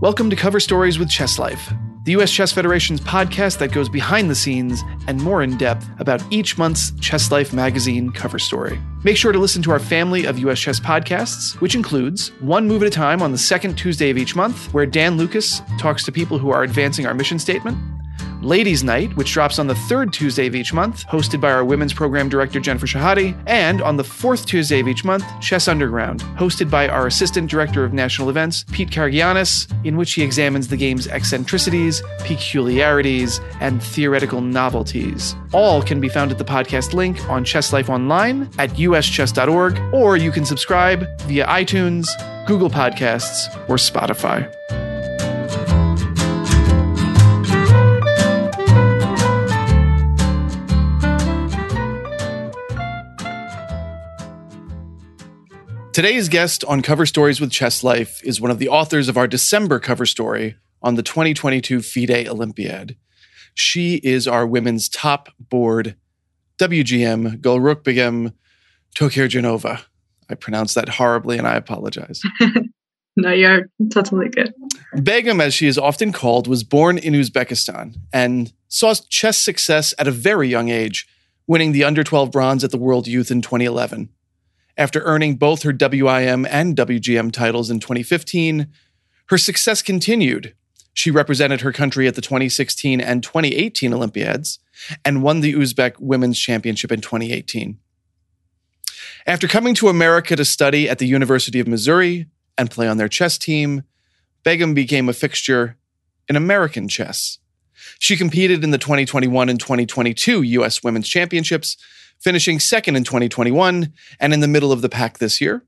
Welcome to Cover Stories with Chess Life, the U.S. Chess Federation's podcast that goes behind the scenes and more in depth about each month's Chess Life magazine cover story. Make sure to listen to our family of U.S. Chess podcasts, which includes One Move at a Time on the second Tuesday of each month, where Dan Lucas talks to people who are advancing our mission statement. Ladies Night, which drops on the third Tuesday of each month, hosted by our women's program director Jennifer Shahade, and on the fourth Tuesday of each month, Chess Underground, hosted by our assistant director of national events, Pete Karagianis, in which he examines the game's eccentricities, peculiarities, and theoretical novelties. All can be found at the podcast link on Chess Life Online at uschess.org, or you can subscribe via iTunes, Google Podcasts, or Spotify. Today's guest on Cover Stories with Chess Life is one of the authors of our December cover story on the 2022 FIDE Olympiad. She is our women's top board, WGM Gulrukh Begim Genova. I pronounced that horribly and I apologize. no, you're totally good. Begum, as she is often called, was born in Uzbekistan and saw chess success at a very young age, winning the under 12 bronze at the World Youth in 2011. After earning both her WIM and WGM titles in 2015, her success continued. She represented her country at the 2016 and 2018 Olympiads and won the Uzbek Women's Championship in 2018. After coming to America to study at the University of Missouri and play on their chess team, Begum became a fixture in American chess. She competed in the 2021 and 2022 U.S. Women's Championships finishing second in 2021 and in the middle of the pack this year.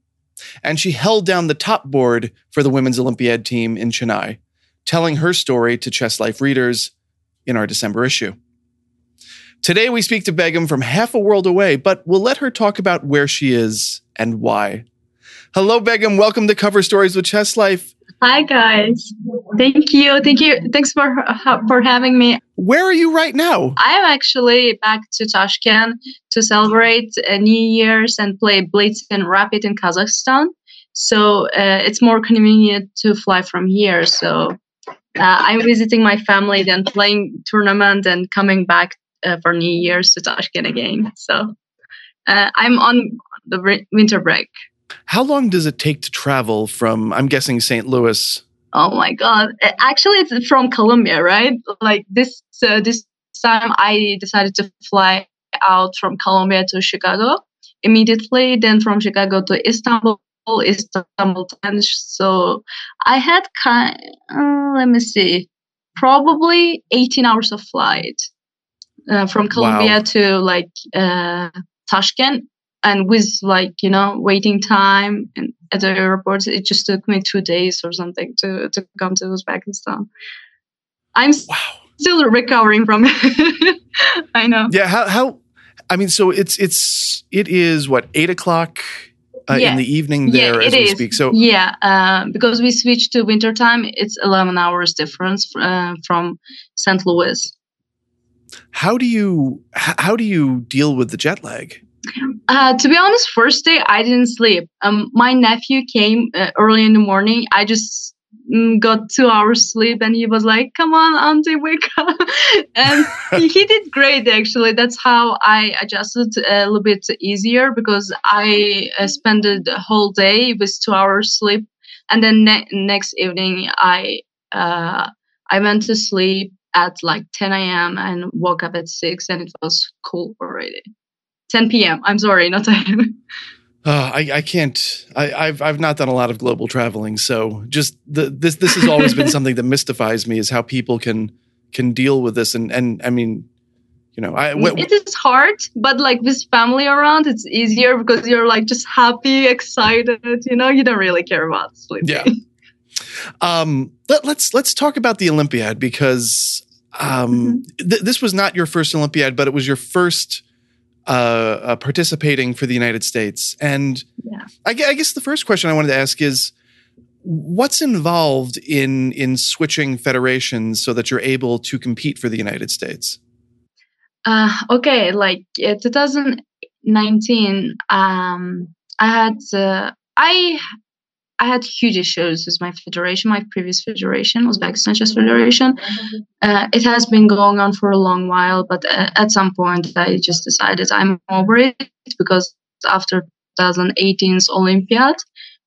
And she held down the top board for the Women's Olympiad team in Chennai, telling her story to Chess Life readers in our December issue. Today, we speak to Begum from half a world away, but we'll let her talk about where she is and why. Hello, Begum. Welcome to Cover Stories with Chess Life. Hi, guys. Thank you. Thank you. Thanks for for having me. Where are you right now? I am actually back to Tashkent to celebrate uh, New Year's and play Blitz and Rapid in Kazakhstan. So uh, it's more convenient to fly from here. So uh, I'm visiting my family, then playing tournament and coming back uh, for New Year's to Tashkent again. So uh, I'm on the winter break. How long does it take to travel from, I'm guessing, St. Louis? Oh my God. Actually, it's from Columbia, right? Like this, uh, this time I decided to fly out from Columbia to Chicago immediately, then from Chicago to Istanbul. Istanbul, so I had kind. Uh, let me see, probably 18 hours of flight uh, from Columbia wow. to like uh, Tashkent and with like you know waiting time and at the airport it just took me two days or something to to come to uzbekistan i'm wow. still recovering from it i know yeah how how i mean so it's it's it is what eight o'clock uh, yeah. in the evening there yeah, as we is. speak so yeah uh, because we switched to winter time it's 11 hours difference uh, from st louis how do you how do you deal with the jet lag uh, to be honest, first day I didn't sleep. Um, my nephew came uh, early in the morning. I just mm, got two hours sleep, and he was like, "Come on, auntie, wake up!" and he, did great. Actually, that's how I adjusted a little bit easier because I uh, spent the whole day with two hours sleep, and then ne- next evening I uh, I went to sleep at like 10 a.m. and woke up at six, and it was cool already. 10 p.m. I'm sorry, not 10. Uh, I, I can't. I, have I've not done a lot of global traveling, so just the, this this has always been something that mystifies me is how people can can deal with this. And and I mean, you know, I it is hard, but like with family around, it's easier because you're like just happy, excited. You know, you don't really care about sleeping. Yeah. Um. Let, let's let's talk about the Olympiad because um mm-hmm. th- this was not your first Olympiad, but it was your first uh, uh, participating for the United States. And yeah. I, I, guess the first question I wanted to ask is, what's involved in in switching federations so that you're able to compete for the United States? Uh, okay, like uh, 2019, um, I had uh, I I had huge issues with my federation. My previous federation Uzbekistan Chess Federation. Uh, it has been going on for a long while, but uh, at some point I just decided I'm over it because after 2018's Olympiad,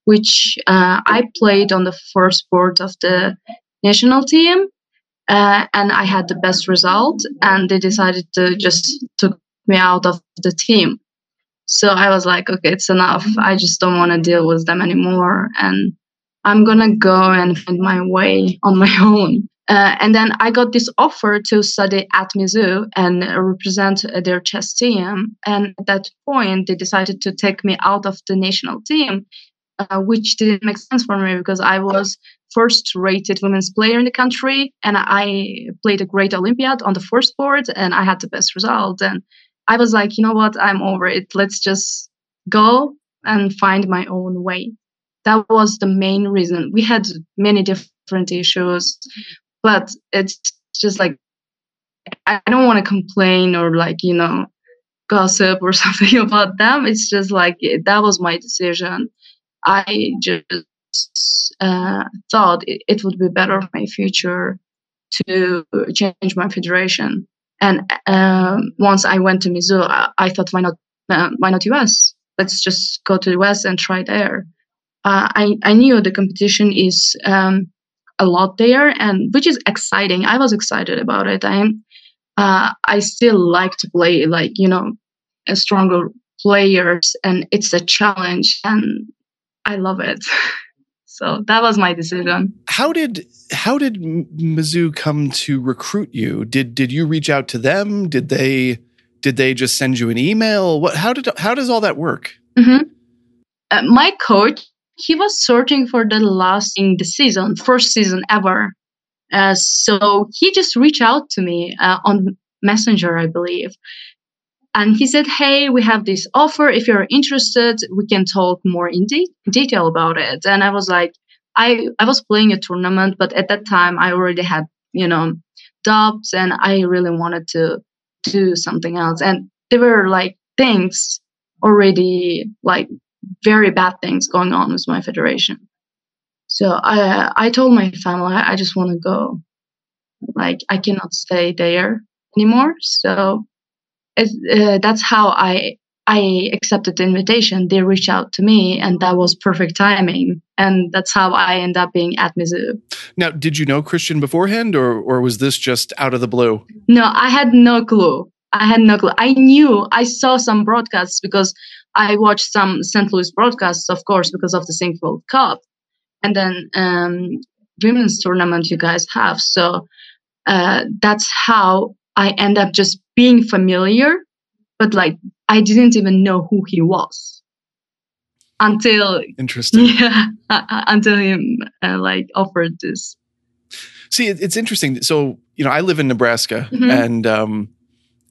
which uh, I played on the first board of the national team, uh, and I had the best result, and they decided to just took me out of the team. So I was like, okay, it's enough. I just don't want to deal with them anymore. And I'm going to go and find my way on my own. Uh, and then I got this offer to study at Mizzou and represent their chess team. And at that point, they decided to take me out of the national team, uh, which didn't make sense for me because I was first rated women's player in the country and I played a great Olympiad on the first board and I had the best result. And I was like, you know what, I'm over it. Let's just go and find my own way. That was the main reason. We had many different issues, but it's just like, I don't want to complain or like, you know, gossip or something about them. It's just like, that was my decision. I just uh, thought it, it would be better for my future to change my federation and um, once I went to Mizzou, I, I thought, why not, uh, why not US? Let's just go to the US and try there. Uh, I, I knew the competition is um, a lot there, and which is exciting. I was excited about it. I uh, I still like to play like you know, stronger players, and it's a challenge, and I love it. So that was my decision. How did how did Mizzou come to recruit you? Did did you reach out to them? Did they did they just send you an email? What how did how does all that work? Mm-hmm. Uh, my coach he was searching for the last in the season, first season ever. Uh, so he just reached out to me uh, on Messenger, I believe, and he said, Hey, we have this offer. If you're interested, we can talk more in de- detail about it. And I was like, I, I was playing a tournament, but at that time I already had, you know, dubs and I really wanted to do something else. And there were like things already, like very bad things going on with my federation. So I, I told my family, I just want to go. Like, I cannot stay there anymore. So uh, that's how I I accepted the invitation. They reached out to me, and that was perfect timing. And that's how I end up being at Mizzou. Now, did you know Christian beforehand, or or was this just out of the blue? No, I had no clue. I had no clue. I knew I saw some broadcasts because I watched some St. Louis broadcasts, of course, because of the World Cup, and then um, women's tournament you guys have. So uh, that's how I end up just being familiar, but like I didn't even know who he was until interesting. Yeah, until him uh, like offered this. See, it's interesting. So you know, I live in Nebraska, mm-hmm. and um,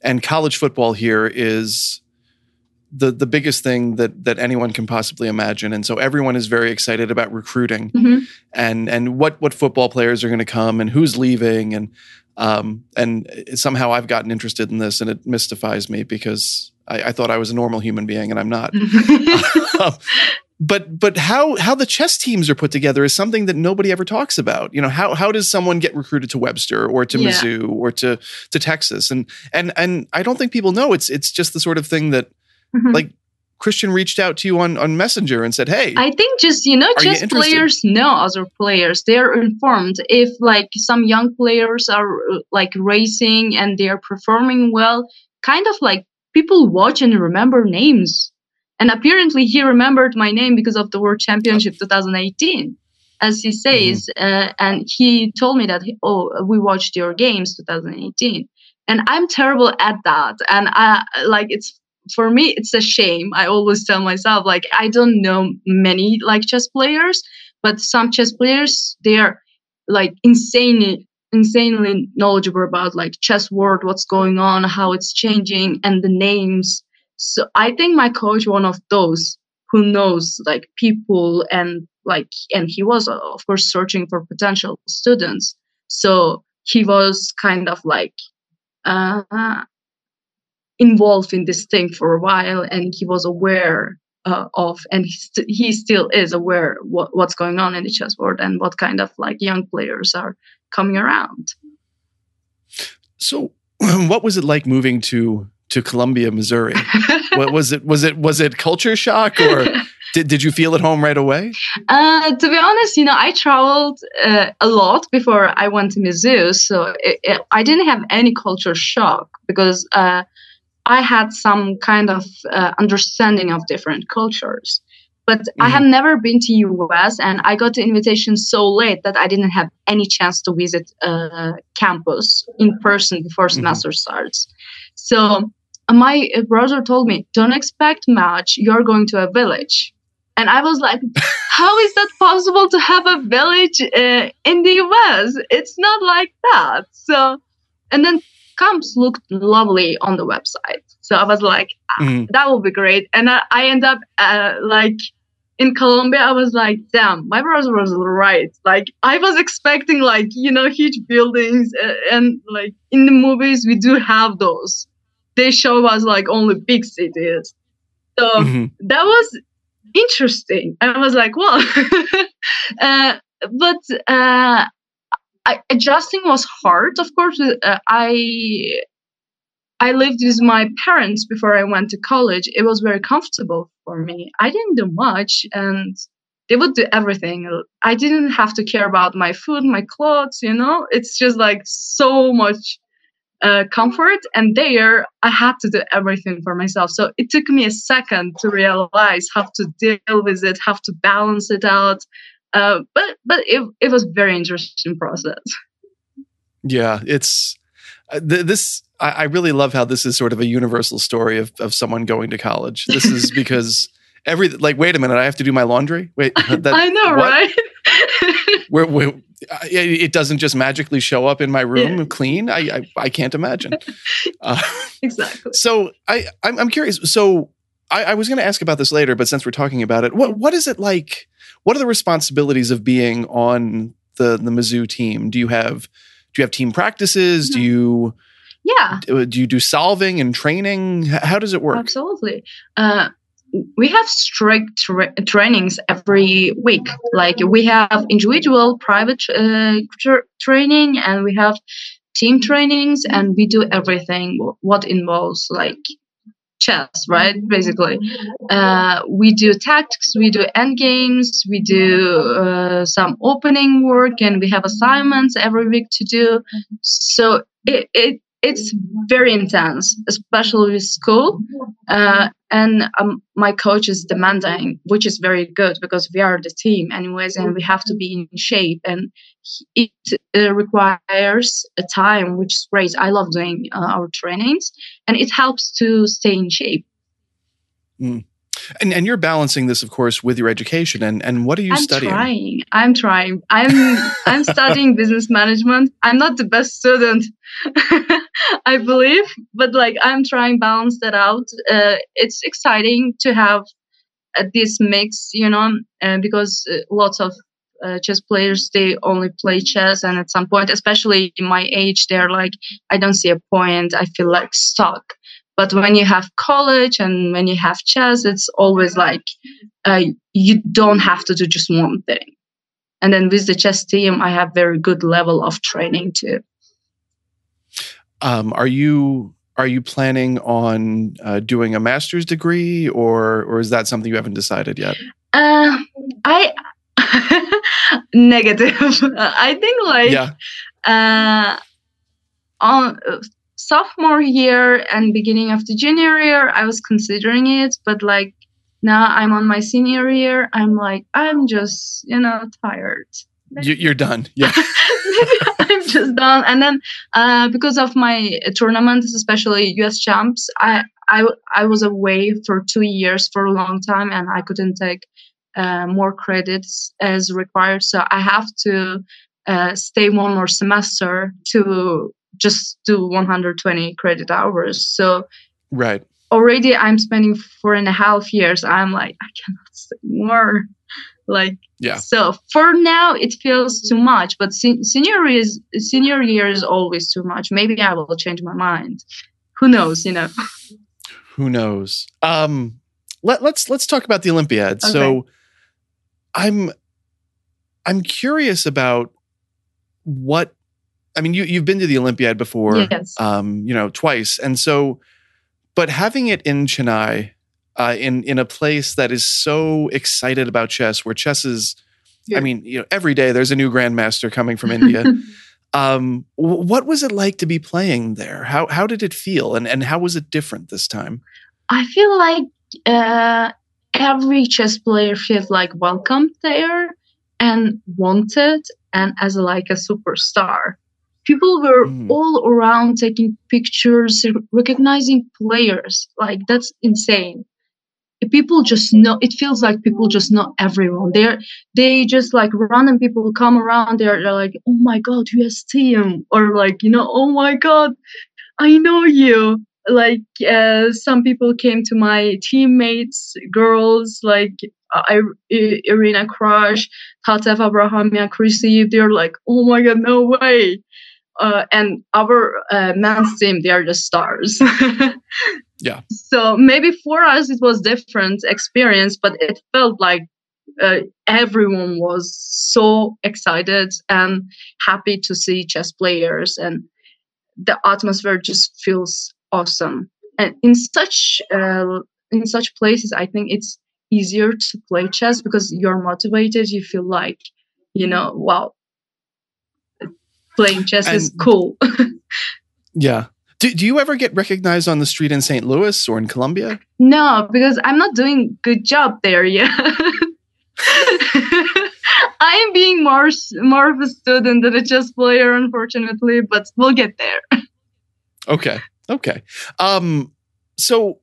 and college football here is the the biggest thing that that anyone can possibly imagine and so everyone is very excited about recruiting mm-hmm. and and what what football players are going to come and who's leaving and um, and somehow I've gotten interested in this, and it mystifies me because I, I thought I was a normal human being, and I'm not. But but how how the chess teams are put together is something that nobody ever talks about. You know how how does someone get recruited to Webster or to yeah. Mizzou or to to Texas? And and and I don't think people know it's it's just the sort of thing that mm-hmm. like Christian reached out to you on, on Messenger and said, "Hey, I think just you know, just players know other players. They're informed. If like some young players are like racing and they're performing well, kind of like people watch and remember names. And apparently, he remembered my name because of the World Championship 2018, as he says. Mm-hmm. Uh, and he told me that, oh, we watched your games 2018 and i'm terrible at that and i like it's for me it's a shame. I always tell myself like i don't know many like chess players but some chess players they're like insanely insanely knowledgeable about like chess world what's going on how it's changing and the names. So i think my coach one of those who knows like people and like and he was of course searching for potential students. So he was kind of like uh, involved in this thing for a while and he was aware uh, of, and he, st- he still is aware what, what's going on in the chessboard and what kind of like young players are coming around. So, what was it like moving to to Columbia, Missouri? what was it? Was it was it culture shock or did, did you feel at home right away? Uh, to be honest, you know, I traveled uh, a lot before I went to Mizzou, so it, it, I didn't have any culture shock because uh, I had some kind of uh, understanding of different cultures. But mm-hmm. I have never been to US, and I got the invitation so late that I didn't have any chance to visit uh, campus in person before mm-hmm. semester mm-hmm. starts. So my brother told me, "Don't expect much. You're going to a village." And I was like, "How is that possible to have a village uh, in the US? It's not like that." So, and then camps looked lovely on the website. So I was like, ah, mm-hmm. that will be great. And I, I end up uh, like in Columbia, I was like, damn, my brother was right. Like I was expecting like, you know, huge buildings and, and like in the movies, we do have those. They show us like only big cities. So mm-hmm. that was interesting. I was like, well, uh, but uh, I, adjusting was hard. Of course, uh, I I lived with my parents before I went to college. It was very comfortable for me. I didn't do much, and they would do everything. I didn't have to care about my food, my clothes. You know, it's just like so much uh, comfort. And there, I had to do everything for myself. So it took me a second to realize how to deal with it, how to balance it out. Uh, but but it it was very interesting process. Yeah, it's uh, th- this. I, I really love how this is sort of a universal story of of someone going to college. This is because every like wait a minute i have to do my laundry wait that, i know what? right where, where, it doesn't just magically show up in my room yeah. clean I, I, I can't imagine uh, exactly so i i'm, I'm curious so I, I was going to ask about this later but since we're talking about it what what is it like what are the responsibilities of being on the the Mizzou team? Do you have do you have team practices? Mm-hmm. Do you yeah do, do, you do solving and training? How does it work? Absolutely. Uh, we have strict tra- trainings every week. Like we have individual private uh, tra- training and we have team trainings and we do everything what involves like chess, right? Basically, uh, we do tactics, we do end games, we do uh, some opening work, and we have assignments every week to do. So it, it it's very intense, especially with school. Uh, and um, my coach is demanding, which is very good because we are the team, anyways, and we have to be in shape. And it uh, requires a time, which is great. I love doing uh, our trainings, and it helps to stay in shape. Mm. And and you're balancing this, of course, with your education. And and what are you I'm studying? Trying. I'm trying. I'm I'm studying business management. I'm not the best student, I believe, but like I'm trying balance that out. Uh, it's exciting to have uh, this mix, you know, because uh, lots of uh, chess players they only play chess and at some point especially in my age they're like i don't see a point i feel like stuck but when you have college and when you have chess, it's always like uh, you don't have to do just one thing. And then with the chess team, I have very good level of training too. Um, are you are you planning on uh, doing a master's degree, or or is that something you haven't decided yet? Uh, I negative. I think like yeah. Uh, on sophomore year and beginning of the junior year, I was considering it, but like now I'm on my senior year, I'm like, I'm just, you know, tired. You're done. Yeah. Just done. And then uh, because of my tournaments, especially US champs, I, I, I was away for two years for a long time and I couldn't take uh, more credits as required. So I have to uh, stay one more semester to just do 120 credit hours. So right already I'm spending four and a half years. I'm like, I cannot stay more. Like yeah. So for now, it feels too much. But senior is senior year is always too much. Maybe I will change my mind. Who knows? You know. Who knows? Um, let, let's let's talk about the Olympiad. Okay. So, I'm I'm curious about what I mean. You you've been to the Olympiad before, yes. um, you know, twice, and so, but having it in Chennai, uh, in in a place that is so excited about chess, where chess is, I mean, you know, every day there's a new grandmaster coming from India. um, wh- what was it like to be playing there? How how did it feel, and and how was it different this time? I feel like uh, every chess player feels like welcomed there and wanted and as like a superstar. People were Mm. all around taking pictures, recognizing players. Like that's insane. People just know. It feels like people just know everyone. They're they just like random people come around. They're, they're like, oh my god, US team, or like you know, oh my god, I know you like uh, some people came to my teammates girls like I- Irina Krush, Tatev Abrahamyan, Chrissy, they're like, oh my god, no way. Uh, and our uh, men's team, they are the stars. Yeah. So maybe for us it was different experience, but it felt like uh, everyone was so excited and happy to see chess players, and the atmosphere just feels awesome. And in such uh, in such places, I think it's easier to play chess because you're motivated. You feel like, you know, wow, playing chess is cool. Yeah. Do, do you ever get recognized on the street in St. Louis or in Columbia? no, because I'm not doing good job there yet. I am being more more of a student than a chess player, unfortunately, but we'll get there. Okay. Okay. Um, so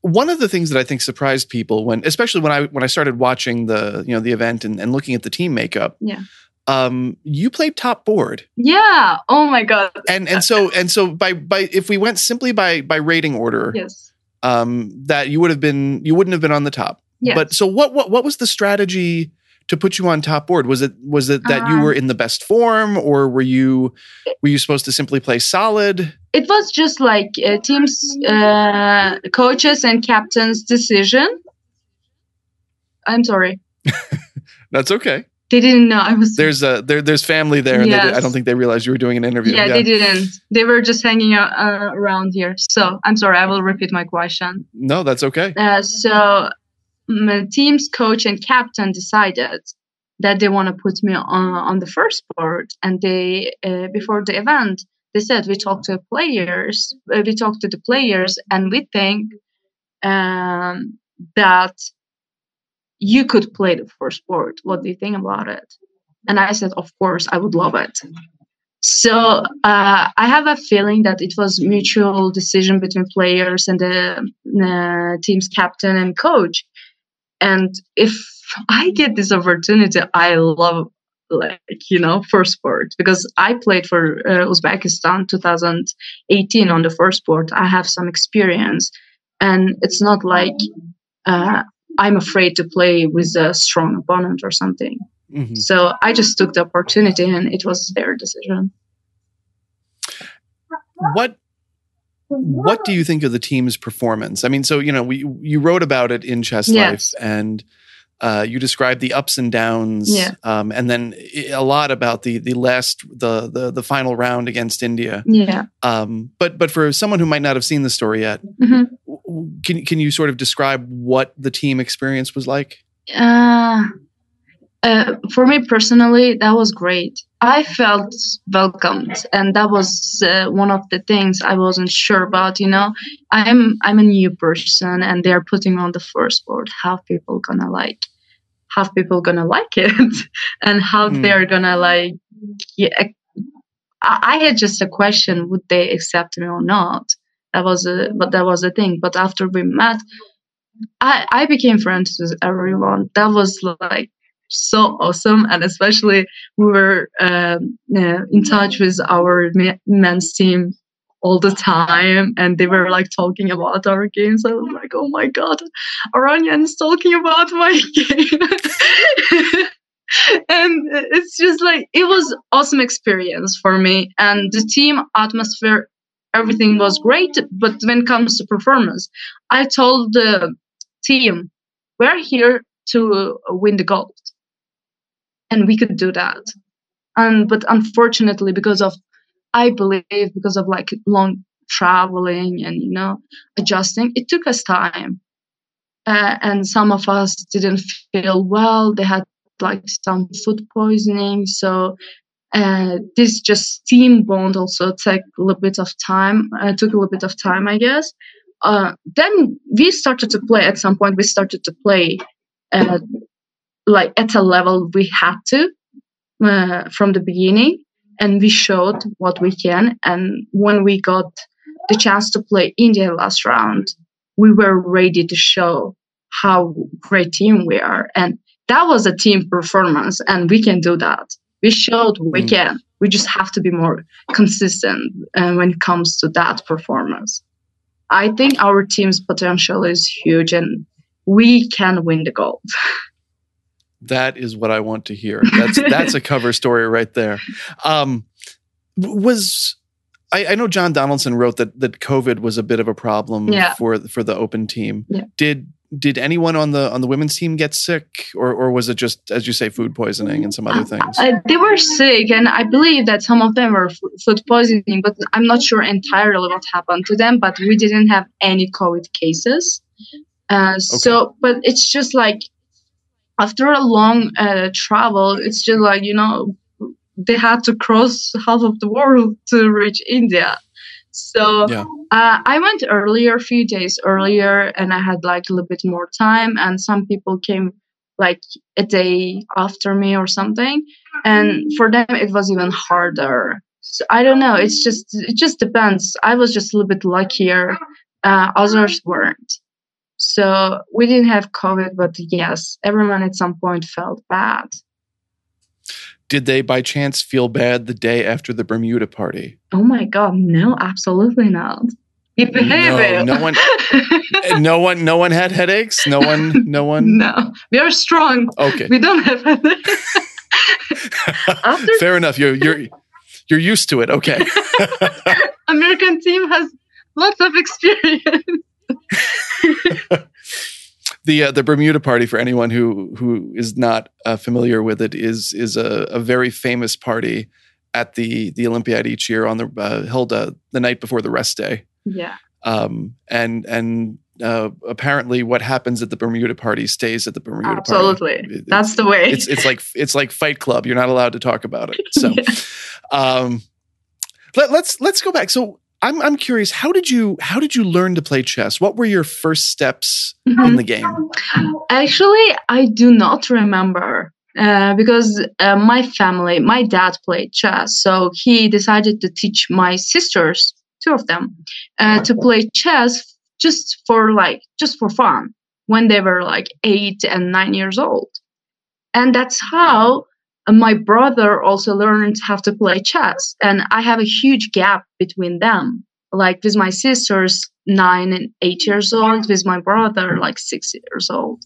one of the things that I think surprised people when, especially when I when I started watching the you know the event and, and looking at the team makeup, Yeah. Um, you played top board, Yeah. Oh my god. and and so and so by by if we went simply by by rating order, Yes. um, that you would have been you wouldn't have been on the top. Yes. But so what what what was the strategy to put you on top board? Was it was it that you Um, were in the best form, or were you were you supposed to simply play solid? it was just like uh, teams, uh, coaches, and captains' decision. I'm sorry, That's okay. They didn't know I was. There's a there there's family there. And they I don't think they realized you were doing an interview. yeah, they didn't. They were just hanging out uh, around here. So I'm sorry. I will repeat my question. No, that's okay. Uh, so my team's coach and captain decided that they want to put me on, on the first board and they uh, before the event they said we talked to players uh, we talked to the players and we think um, that you could play the first sport. what do you think about it and i said of course i would love it so uh, I have a feeling that it was mutual decision between players and the uh, team's captain and coach. And if I get this opportunity, I love like you know first sport because I played for uh, Uzbekistan 2018 on the first sport. I have some experience, and it's not like uh, I'm afraid to play with a strong opponent or something. Mhm. So I just took the opportunity, and it was their decision. What what do you think of the team's performance? I mean, so you know, we you wrote about it in Chess Yes. Life, and uh, you described the ups and downs, Yeah. um, and then a lot about the the last the the the final round against India. Yeah. Um, but but for someone who might not have seen the story yet, Mhm. Can can you sort of describe what the team experience was like? Uh, uh, for me personally, that was great. I felt welcomed, and that was uh, one of the things I wasn't sure about. You know, I'm I'm a new person, and they're putting on the first board. How people gonna like? How people gonna like it, and how Hmm. they're gonna like? Yeah, I, I had just a question: Would they accept me or not? That was a but that was the thing. But after we met, I, I became friends with everyone. That was like so awesome, and especially we were um, in touch with our men's team all the time, and they were like talking about our games. I was like, oh my god, Aronian's talking about my game. and it's just like it was awesome experience for me and the team atmosphere everything was great but when it comes to performance i told the team, we're here to win the gold. And we could do that. And but unfortunately, because of I believe because of like long traveling and you know adjusting, it took us time. Uh, and some of us didn't feel well. They had like some food poisoning. So uh, this just team bond also took a little bit of time. Uh, took a little bit of time, I guess. Uh, then we started to play. At some point, we started to play, uh, like at a level we had to uh, from the beginning, and we showed what we can. And when we got the chance to play India last round, we were ready to show how great team we are, and that was a team performance, and we can do that. We showed we mm. can. We just have to be more consistent uh, when it comes to that performance. I think our team's potential is huge, and we can win the gold. that is what I want to hear. That's that's a cover story right there. Um, was I, I, know John Donaldson wrote that that COVID was a bit of a problem yeah. for for the Open team. Yeah. Did did anyone on the on the women's team get sick, or or was it just as you say food poisoning and some other things? Uh, they were sick, and I believe that some of them were f- food poisoning, but I'm not sure entirely what happened to them. But we didn't have any COVID cases. Uh, okay. So, but it's just like after a long uh, travel, it's just like you know they had to cross half of the world to reach India. So yeah. uh, I went earlier, a few days earlier, and I had like a little bit more time. And some people came like a day after me or something, and for them it was even harder. So I don't know. It's just it just depends. I was just a little bit luckier. Uh, others weren't. So we didn't have COVID, but yes, everyone at some point felt bad. Did they by chance feel bad the day after the Bermuda party? Oh my god, no, absolutely not. No, no one, eh, no one, no one had headaches. No one, no one. No, we are strong. Okay, we don't have headaches. After Fair enough. You're you're you're used to it. Okay. American team has lots of experience the uh, the Bermuda Party, for anyone who who is not uh, familiar with it, is is a, a, very famous party at the the Olympiad each year on the uh, held uh, the night before the rest day. Yeah. Um, and and uh, apparently, what happens at the Bermuda Party stays at the Bermuda Absolutely. Party. Absolutely, that's the way. It's it's like it's like Fight Club. You're not allowed to talk about it. So, yeah. um, let, let's let's go back. So I'm I'm curious. How did you how did you learn to play chess? What were your first steps mm-hmm. in the game? Actually, I do not remember uh, because uh, my family, my dad played chess, so he decided to teach my sisters, two of them, uh, to play chess just for like just for fun when they were like eight and nine years old, and that's how my brother also learned how to play chess and i have a huge gap between them. Like with my sisters nine and eight years old with my brother like six years old.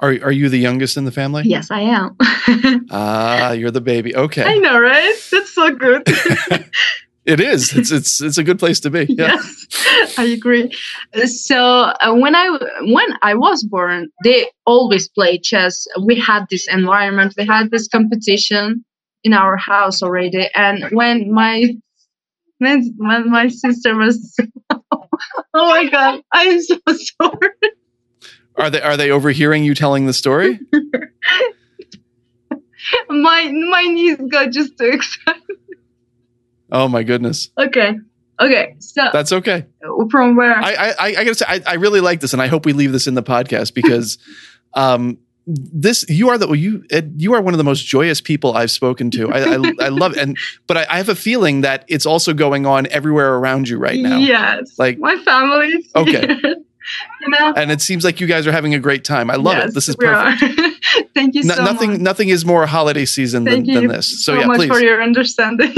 Are, are you the youngest in the family? Yes i am. Ah you're the baby. Okay. I know right? That's so good It is. It's it's it's a good place to be. Yeah. Yes, I agree. So uh, when I when I was born, they always played chess. We had this environment. We had this competition in our house already. And when my when, when my sister was, oh my god, I am so sorry. Are they are they overhearing you telling the story? my my niece got just too excited. Oh my goodness. Okay. Okay. So that's okay. From where I I, I gotta say I, I really like this, and I hope we leave this in the podcast because um this you are the you you are one of the most joyous people I've spoken to. I I, I love it. and but I, I, have a feeling that it's also going on everywhere around you right now. Yes, like my family. Okay. you know? And it seems like you guys are having a great time. I love yes, it. This is perfect. Thank you so nothing, much. Nothing is more holiday season than, than, this. So, so yeah, much please. for your understanding.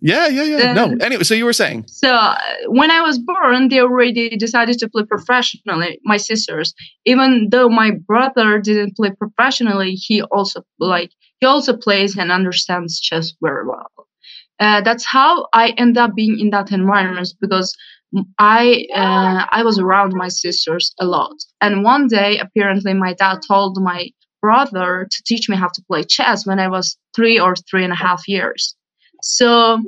Yeah, yeah, yeah. no. Anyway, so you were saying. So uh, when I was born, they already decided to play professionally. My sisters, even though my brother didn't play professionally, he also like he also plays and understands chess very well. Uh, that's how I end up being in that environment because I uh, I was around my sisters a lot, and one day apparently my dad told my brother to teach me how to play chess when I was three or three and a half years. So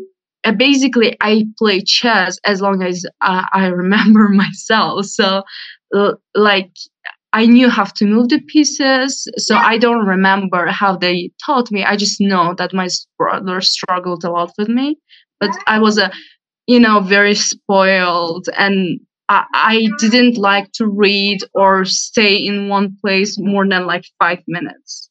uh, basically, I play chess as long as uh, I remember myself. So uh, like I knew how to move the pieces. So I don't remember how they taught me. I just know that my brother struggled a lot with me, but I was a you know very spoiled and I, I didn't like to read or stay in one place more than like five minutes.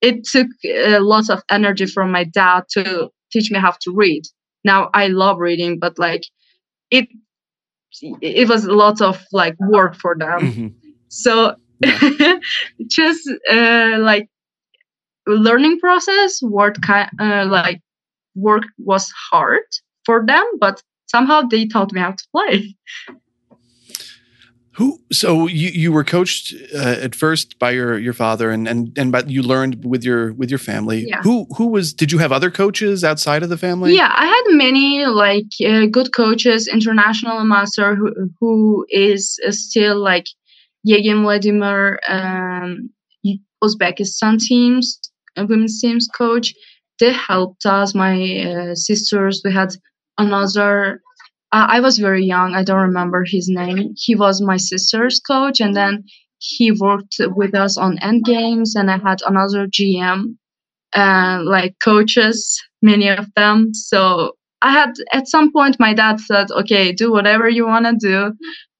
It took a lot of energy from my dad to teach me how to read. Now I love reading, but like it, it was a lot of like work for them. Mm-hmm. So just uh, like learning process, work kind uh, like work was hard for them, but somehow they taught me how to play. Who? So you, you were coached uh, at first by your your father, and and and but you learned with your with your family. Yeah. Who who was? Did you have other coaches outside of the family? Yeah, I had many like uh, good coaches, international master who who is still like Yegin Vladimir, um, Uzbekistan teams, uh, women's teams coach. They helped us. My uh, sisters. We had another uh, I was very young. I don't remember his name. He was my sister's coach, and then he worked with us on end games. And I had another GM, and uh, like coaches, many of them. So I had at some point my dad said, "Okay, do whatever you want to do.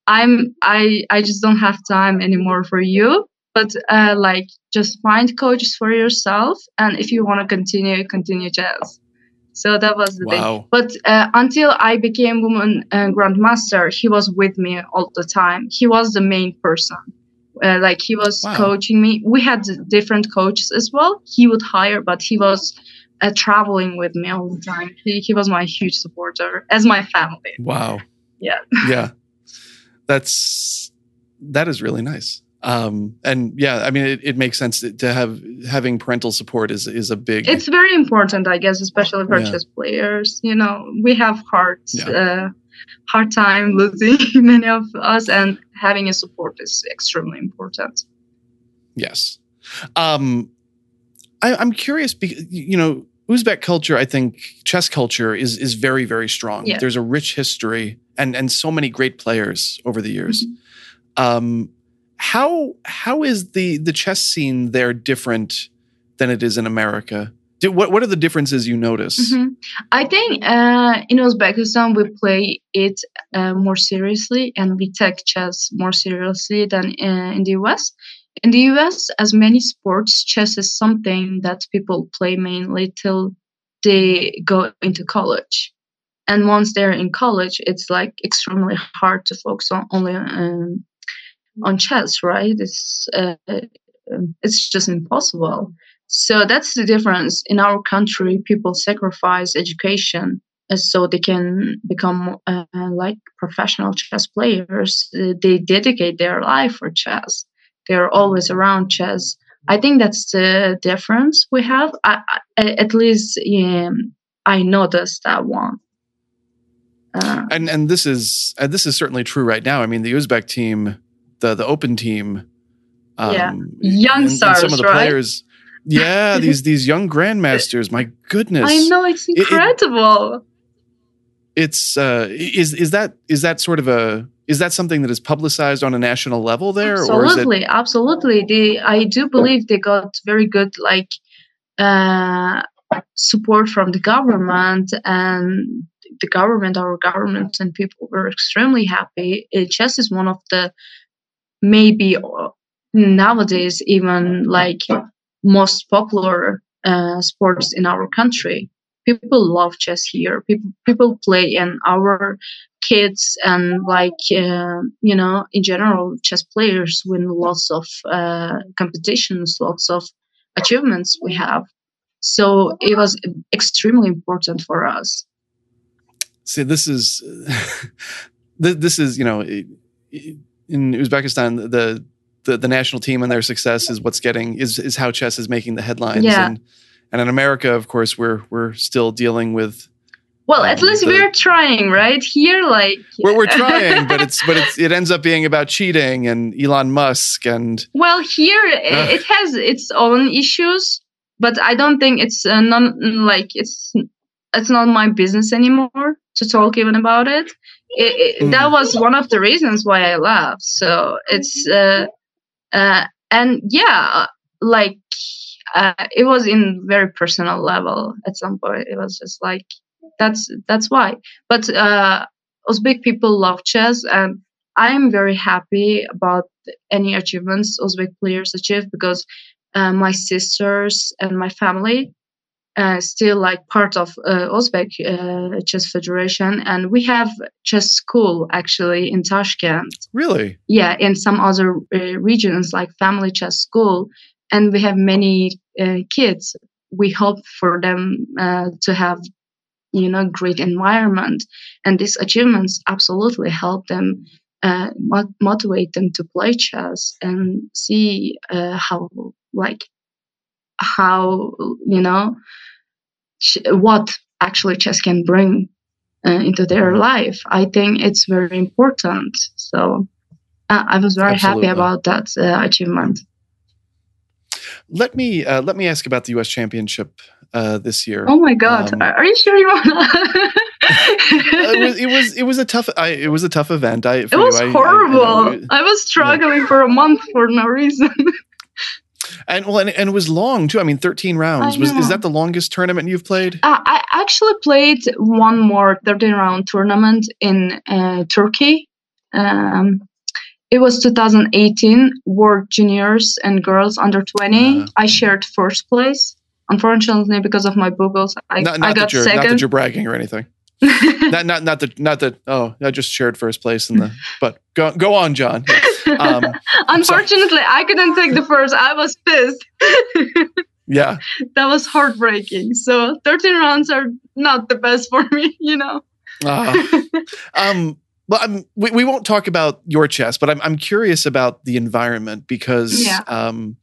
I'm I I just don't have time anymore for you." But uh, like, just find coaches for yourself, and if you want to continue, continue chess. So that was the wow. thing. But uh, until I became woman uh, grandmaster, he was with me all the time. He was the main person. Uh, like he was wow. coaching me. We had different coaches as well. He would hire, but he was uh, traveling with me all the time. He, he was my huge supporter as my family. Wow. Yeah. yeah. That's that is really nice um and yeah i mean it, it makes sense to have having parental support is is a big it's very important i guess especially for yeah. chess players you know we have hard yeah. uh, hard time losing many of us and having a support is extremely important yes um I, i'm curious because you know uzbek culture i think chess culture is is very very strong yeah. there's a rich history and and so many great players over the years mm-hmm. um how how is the the chess scene there different than it is in America? Do, what what are the differences you notice? Mm-hmm. I think uh, in Uzbekistan we play it uh, more seriously and we take chess more seriously than uh, in the US. In the US, as many sports, chess is something that people play mainly till they go into college. And once they're in college, it's like extremely hard to focus on only um, on chess, right? It's uh, um, it's just impossible. So that's the difference. In our country, people sacrifice education uh, so they can become uh, like professional chess players. Uh, they dedicate their life for chess. They're always around chess. I think that's the difference we have. I, I, at least um, I noticed that one. Uh, and and this is uh, this is certainly true right now. I mean, the Uzbek team the the open team. Um, yeah, young and, stars, and some of the right? players. Yeah, these these young grandmasters. My goodness, I know it's incredible. It, it, it's uh, is is that is that sort of a is that something that is publicized on a national level there? Absolutely, it- absolutely. They I do believe they got very good like uh, support from the government and the government, our government, and people were extremely happy. Chess is one of the maybe nowadays even like most popular uh, sports in our country. People love chess here. People people play, and our kids and like uh, you know in general, chess players win lots of uh, competitions, lots of achievements we have. So it was extremely important for us. See, this is this is you know. It, it, in Uzbekistan, the, the the national team and their success is what's getting is is how chess is making the headlines. Yeah. And and in America, of course, we're we're still dealing with Well, at Um, least the- we're trying, right? Here, like We're, we're trying, but it's but it's it ends up being about cheating and Elon Musk and Well, here Ugh. it has its own issues, but I don't think it's uh, non like it's it's not my business anymore to talk even about it. It, it Mm. That was one of the reasons why I left. So it's uh, uh, and yeah, like uh, it was in very personal level at some point. It was just like that's that's why. But uh, Uzbek people love chess, and I am very happy about any achievements Uzbek players achieve because uh, my sisters and my family uh, still like part of uh, Uzbek uh, chess federation, and we have chess school actually in Tashkent. really Yeah, in some other uh, regions like family chess school, and we have many uh, kids. We hope for them uh, to have you know great environment and these achievements absolutely help them uh, mo- motivate them to play chess and see uh, how like how you know ch- what actually chess can bring uh, into their life i think it's very important so uh, i was very Absolutely. happy about that uh, achievement let me uh, let me ask about the U.S. Championship uh, this year. oh my god Um, are you sure you want it, was, it was it was a tough I, it was a tough event. I It was horrible. I, was struggling for a month for no reason. and well, and, and it was long too. I mean, thirteen rounds. Was is that the longest tournament you've played? Uh, I actually played one more 13 round tournament in uh, Turkey. Um, it was 2018 World Juniors and Girls Under 20. Uh. I shared first place. Unfortunately, because of my boogles, I, not I got you're not that you're bragging or anything. not not not that not that. Oh, I just shared first place in the. But go go on, John. Um, Unfortunately, I couldn't take the first. I was pissed. yeah. that was heartbreaking. So 13 rounds are not the best for me, you know. Ah. um. Well, I'm, we we won't talk about your chess, but I'm I'm curious about the environment because Yeah. um,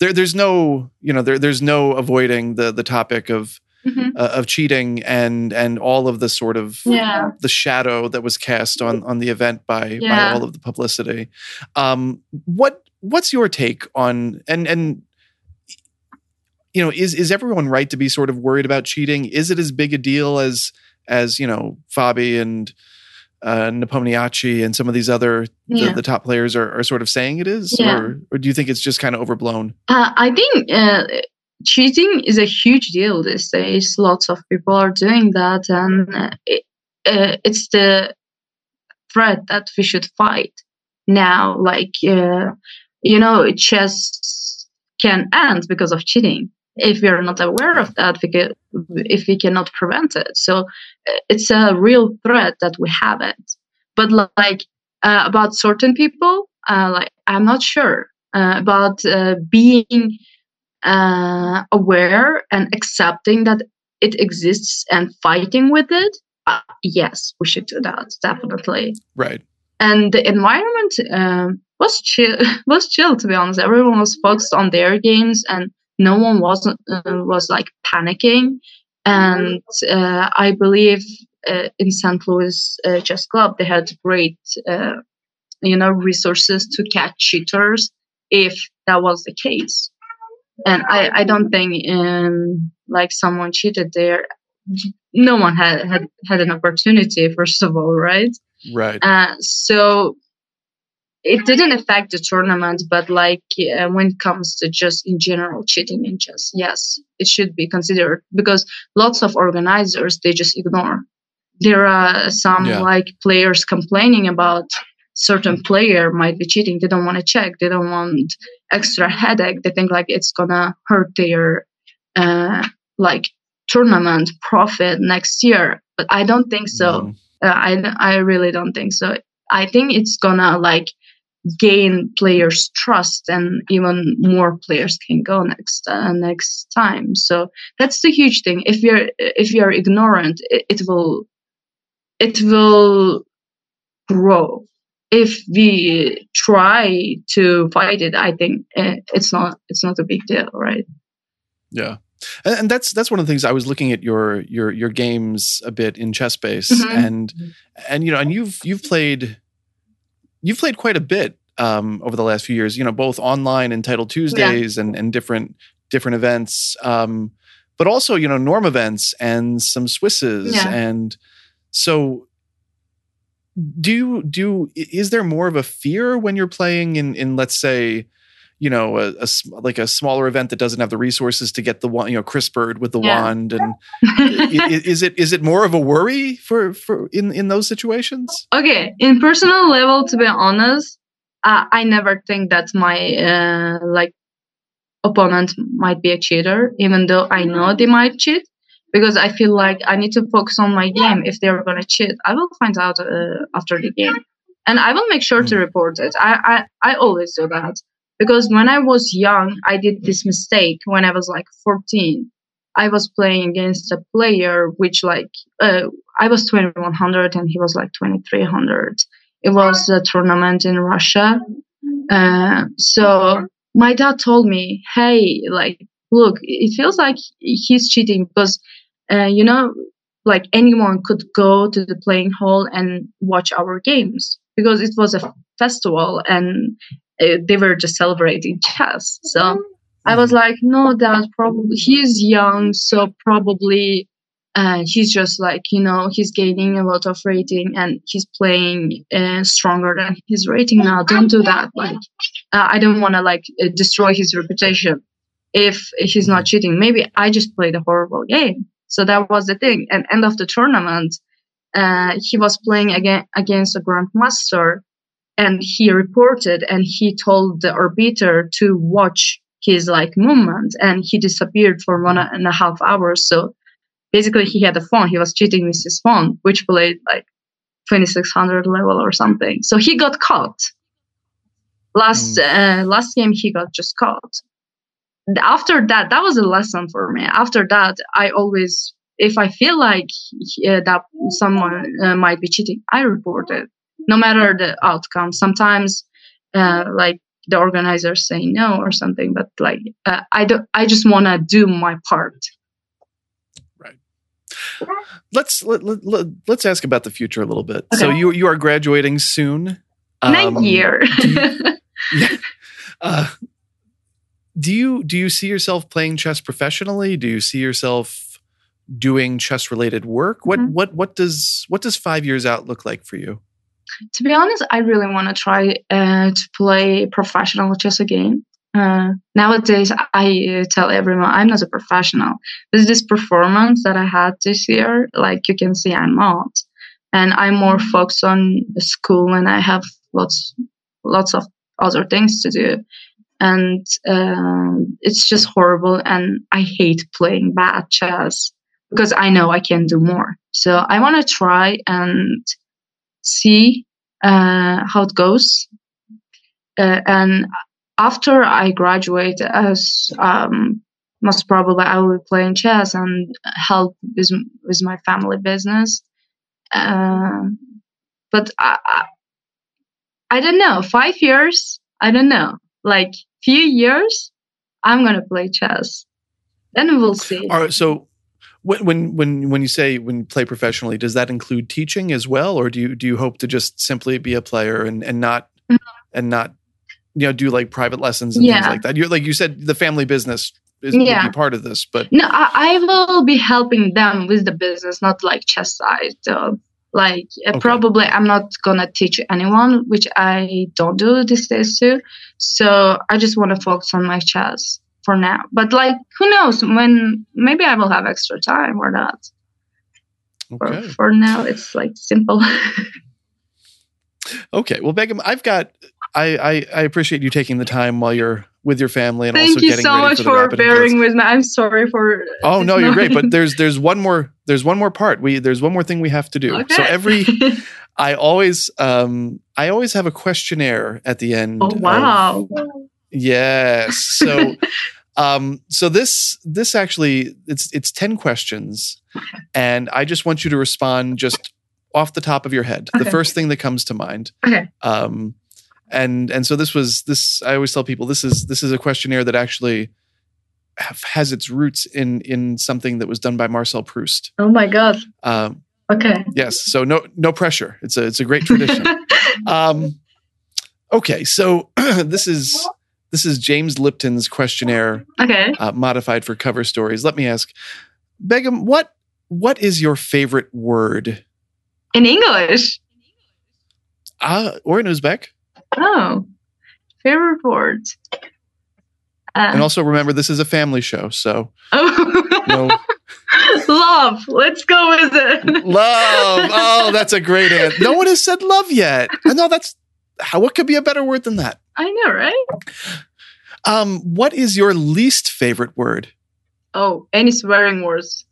there there's no you know there there's no avoiding the the topic of Mhm. uh, of cheating and and all of the sort of Yeah. the shadow that was cast on on the event by by all of the publicity. Um, what what's your take on and and you know is is everyone right to be sort of worried about cheating? Is it as big a deal as as you know Fabi and uh, Nepomniachtchi and some of these other Yeah. the, the top players are, are sort of saying it is, Yeah. or or do you think it's just kind of overblown? Uh, I think uh, cheating is a huge deal these days. Lots of people are doing that, and uh, it, uh, it's the threat that we should fight now. Like, uh, you know, chess can end because of cheating. If we are not aware of that, we if we cannot prevent it, so uh, it's a real threat that we have it. But like uh, about certain people, uh, like I'm not sure uh, about uh, being uh, aware and accepting that it exists and fighting with it. Uh, yes, we should do that definitely. Right. And the environment um, was chill. Was chill to be honest. Everyone was focused on their games, and no one wasn't uh, was like panicking. And uh, I believe uh, in St. Louis uh, Chess Club they had great, uh, you know, resources to catch cheaters if that was the case. And I, I don't think um, like someone cheated there. No one had, had had an opportunity. First of all, right? Right. Uh, so it didn't affect the tournament, but like uh, when it comes to just in general cheating in chess, yes, it should be considered because lots of organizers they just ignore. There are some Yeah. like players complaining about certain player might be cheating. They don't want to check. They don't want extra headache. They think like it's gonna hurt their uh, like tournament profit next year. But I don't think so. Uh, I I really don't think so. I think it's gonna like gain players' trust, and even more players can go next uh, next time. So that's the huge thing. If you're if you're ignorant, it, it will it will grow. If we try to fight it, I think uh, it's not it's not a big deal, right? Yeah. and, and that's that's one of the things I was looking at your your your games a bit in Chessbase, Mhm. and and you know, and you've you've played you've played quite a bit um, over the last few years. You know, both online and Title Tuesdays and and different different events, um, but also you know Norm events and some Swisses, Yeah. and so. Do you do? Is there more of a fear when you're playing in in let's say, you know, a, a like a smaller event that doesn't have the resources to get the one, you know, Chris Bird with the Yeah. wand, and i- i- is it is it more of a worry for for in in those situations? okay in personal level to be honest uh, i never think that my uh, like opponent might be a cheater even though i know they might cheat because i feel like i need to focus on my game. If they're going to cheat i will find out uh, after the game. And i will make sure to report it. I, I i always do that. Because when i was young i did this mistake when i was like 14 i was playing against a player which like uh, I was 2100 and he was like 2300. It was a tournament in Russia. Uh, so my dad told me, hey, like, look, it feels like he's cheating because, uh, you know, like anyone could go to the playing hall and watch our games because it was a festival and uh, they were just celebrating chess. So I was like, no, dad, probably he's young, so probably uh, he's just like you know he's gaining a lot of rating and he's playing uh, stronger than his rating now. Don't do that like uh, i don't want to like uh, destroy his reputation if he's not cheating. Maybe i just played a horrible game so that was the thing. And end of the tournament uh, he was playing again against a grandmaster and he reported and he told the arbiter to watch his like movement and he disappeared for one and a half hours. So basically he had a phone. He was cheating with his phone which played like 2600 level or something. So he got caught. Last uh, last game he got just caught after that that was a lesson for me. After that i always if i feel like uh, that someone uh, might be cheating i report it. No matter the outcome. Sometimes uh, like the organizers say no or something but like uh, i don't i just want to do my part. Right. Let's let, let, let, let's ask about the future a little bit. So you you are graduating soon. Um, year. Yeah. Uh, do you do you see yourself playing chess professionally? Do you see yourself doing chess related work? What Mhm. what what does what does five years out look like for you? to be honest, I really want to try uh, to play professional chess again. Uh, nowadays, I uh, tell everyone I'm not a professional. There's this performance that I had this year. Like you can see, I'm not, and I'm more focused on school, and I have lots, lots of other things to do. And um, it's just horrible, and I hate playing bad chess because I know I can do more. So I want to try and see uh, how it goes. Uh, and after I graduate, as um, most probably I will be playing chess and help with with my family business. Uh, but I, I, I don't know. Five years, I don't know. Like few years, I'm gonna play chess. Then we'll see. All right, so when when when when you say when you play professionally, does that include teaching as well, or do you do you hope to just simply be a player and and not Mhm. and not you know do like private lessons and things like that? You're like you said, the family business is Yeah. be part of this, but No, I, I will be helping them with the business, not like chess side. So, like, uh, Okay. probably I'm not gonna teach anyone, which I don't do these days too. So I just want to focus on my chess for now. But like, who knows when? Maybe I will have extra time or not. For, for now, it's like simple. Okay. Well, Begim, I've got. I, I I appreciate you taking the time while you're with your family and also Thank you getting so ready much for, the for bearing with me. I'm sorry for. Oh no, you're great. But there's there's one more there's one more part. We there's one more thing we have to do. Okay. So every I always um I always have a questionnaire at the end. oh of- wow. yes. So um so this this actually it's it's 10 questions and I just want you to respond just off the top of your head. The first thing that comes to mind. Okay. Um and and so this was this I always tell people this is this is a questionnaire that actually have, has its roots in in something that was done by Marcel Proust. Oh my god. Um, Okay. yes, so no no pressure. It's a it's a great tradition. um, okay, so this is this is James Lipton's questionnaire okay. uh, modified for cover stories. Let me ask, Begim, what what is your favorite word? In English. Uh, or in Uzbek? Oh. Favorite word. Uh, And also remember, this is a family show, so oh. no love. Let's go with it. love. Oh, that's a great answer. No one has said love yet. I know that's how. What could be a better word than that? I know, right? Um, what is your least favorite word? Oh, any swearing words.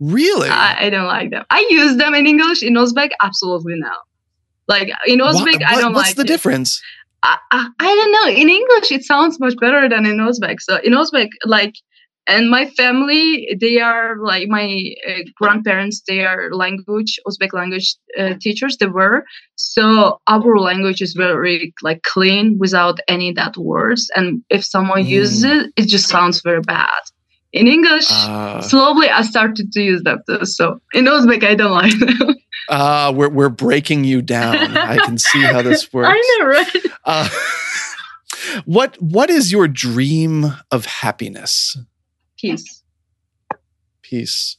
Really? I, I don't like them. I use them in English. In Uzbek, absolutely no. Like in Uzbek, I what- don't what's like the it. difference? I, I, I don't know. In English, it sounds much better than in Uzbek. So in Uzbek, like, and my family, they are like my uh, grandparents. They are language Uzbek language uh, teachers. They were so our language is very like clean without any that words. And if someone Mm. uses it, it just sounds very bad. In English, Uh, slowly I started to use that too. So in Uzbek, I don't like them. Uh, we're we're breaking you down. I can see how this works. I know, right? Uh, what what is your dream of happiness? Peace. Peace.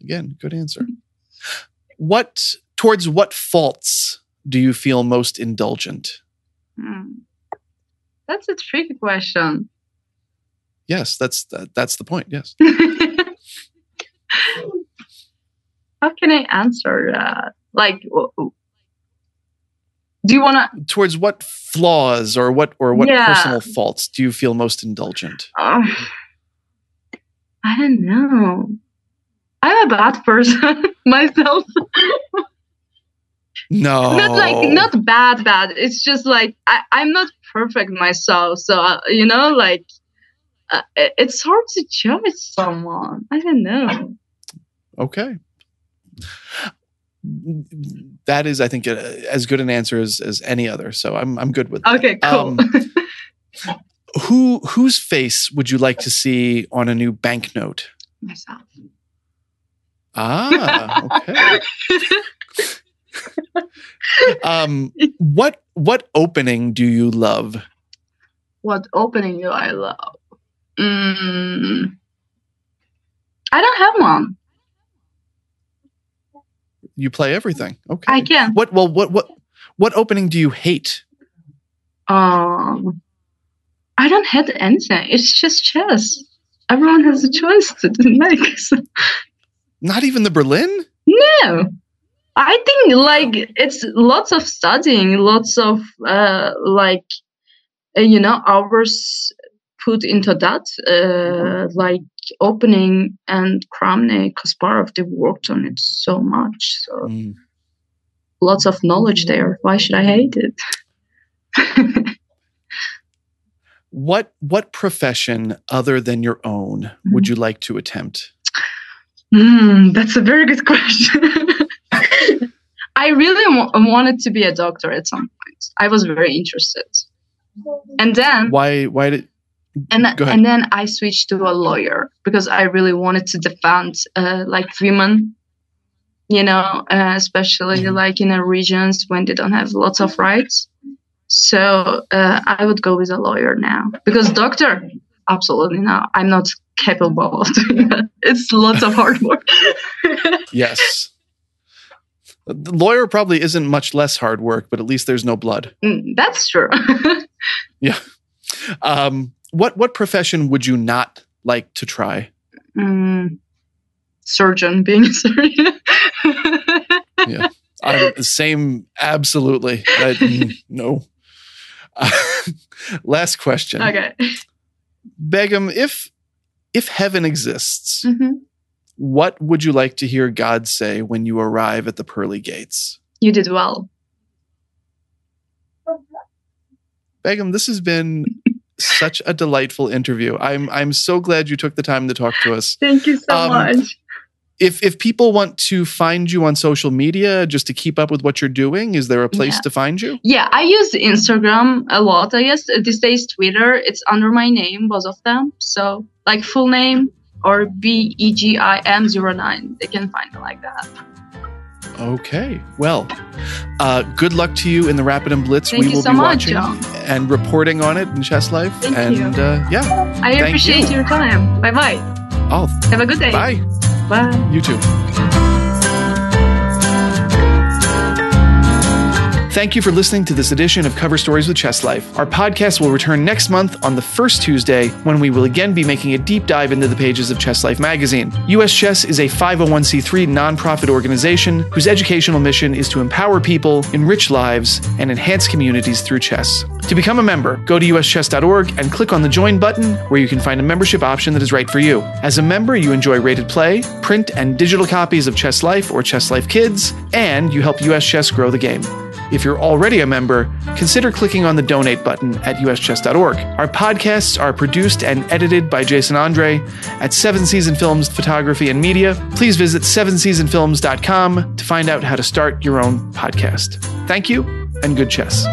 Again, good answer. What towards what faults do you feel most indulgent? Hmm. That's a tricky question. Yes, that's that, that's the point. Yes. How can I answer that? Like, do you want to? Towards what flaws or what or what Yeah. personal faults do you feel most indulgent? Uh, I don't know. I'm a bad person myself. No. Not like not bad, bad. It's just like I, I'm not perfect myself. So uh, you know, like uh, it- it's hard to judge someone. I don't know. Okay. That is, I think, uh, as good an answer as, as any other. So I'm I'm good with that. Okay, cool. Um, who whose face would you like to see on a new banknote? myself. Ah, okay. um, what what opening do you love? What opening do I love? Mm, I don't have one. You play everything. Okay. I can. What well what what what opening do you hate? Um, I don't hate anything. It's just chess. Everyone has a choice to make. So, Not even the Berlin? no, I think like it's lots of studying, lots of uh, like uh, you know hours put into that. Uh, like opening and Kramnik Kasparov, they worked on it so much. So Mm. lots of knowledge there. Why should I hate it? What what profession other than your own would you like to attempt? Hmm, that's a very good question. I really wa- wanted to be a doctor at some point. I was very interested, and then Why why did and th- and then I switched to a lawyer because I really wanted to defend uh, like women. You know, uh, especially Mhm. like in the regions when they don't have lots of rights. So uh, I would go with a lawyer now because doctor, absolutely no, I'm not capable of doing that. It's lots of hard work. yes. The lawyer probably isn't much less hard work, but at least there's no blood. Mm, That's true. Yeah. Um, what what profession would you not like to try? mm, surgeon, being a surgeon. I'm same, absolutely. I, mm, no. Uh, last question, okay. Begim. If if heaven exists, hmm what would you like to hear God say when you arrive at the pearly gates? You did well. Begim, this has been such a delightful interview. I'm I'm so glad you took the time to talk to us. Thank you so Um, much. If if people want to find you on social media just to keep up with what you're doing, is there a place Yeah. to find you? Yeah, I use Instagram a lot. I guess these days Twitter. It's under my name, both of them. So like full name or B E G I M 09 They can find me like that. Okay. Well, uh, good luck to you in the Rapid and Blitz. Thank we you will so be much, watching John. and reporting on it in Chess Life. Thank and you. Uh, yeah. I appreciate you. your time. Bye bye. Oh, Have a good day. bye. Bye. You too. Thank you for listening to this edition of Cover Stories with Chess Life. Our podcast will return next month on the first Tuesday when we will again be making a deep dive into the pages of Chess Life magazine. US Chess is a 501c3 nonprofit organization whose educational mission is to empower people, enrich lives, and enhance communities through chess. To become a member, go to uschess.org and click on the join button where you can find a membership option that is right for you. As a member, you enjoy rated play, print and digital copies of Chess Life or Chess Life Kids, and you help US Chess grow the game. If you're already a member, consider clicking on the donate button at uschess.org. Our podcasts are produced and edited by Jason Andre at Seven Season Films Photography and Media. Please visit sevenseasonfilms.com to find out how to start your own podcast. Thank you and good chess.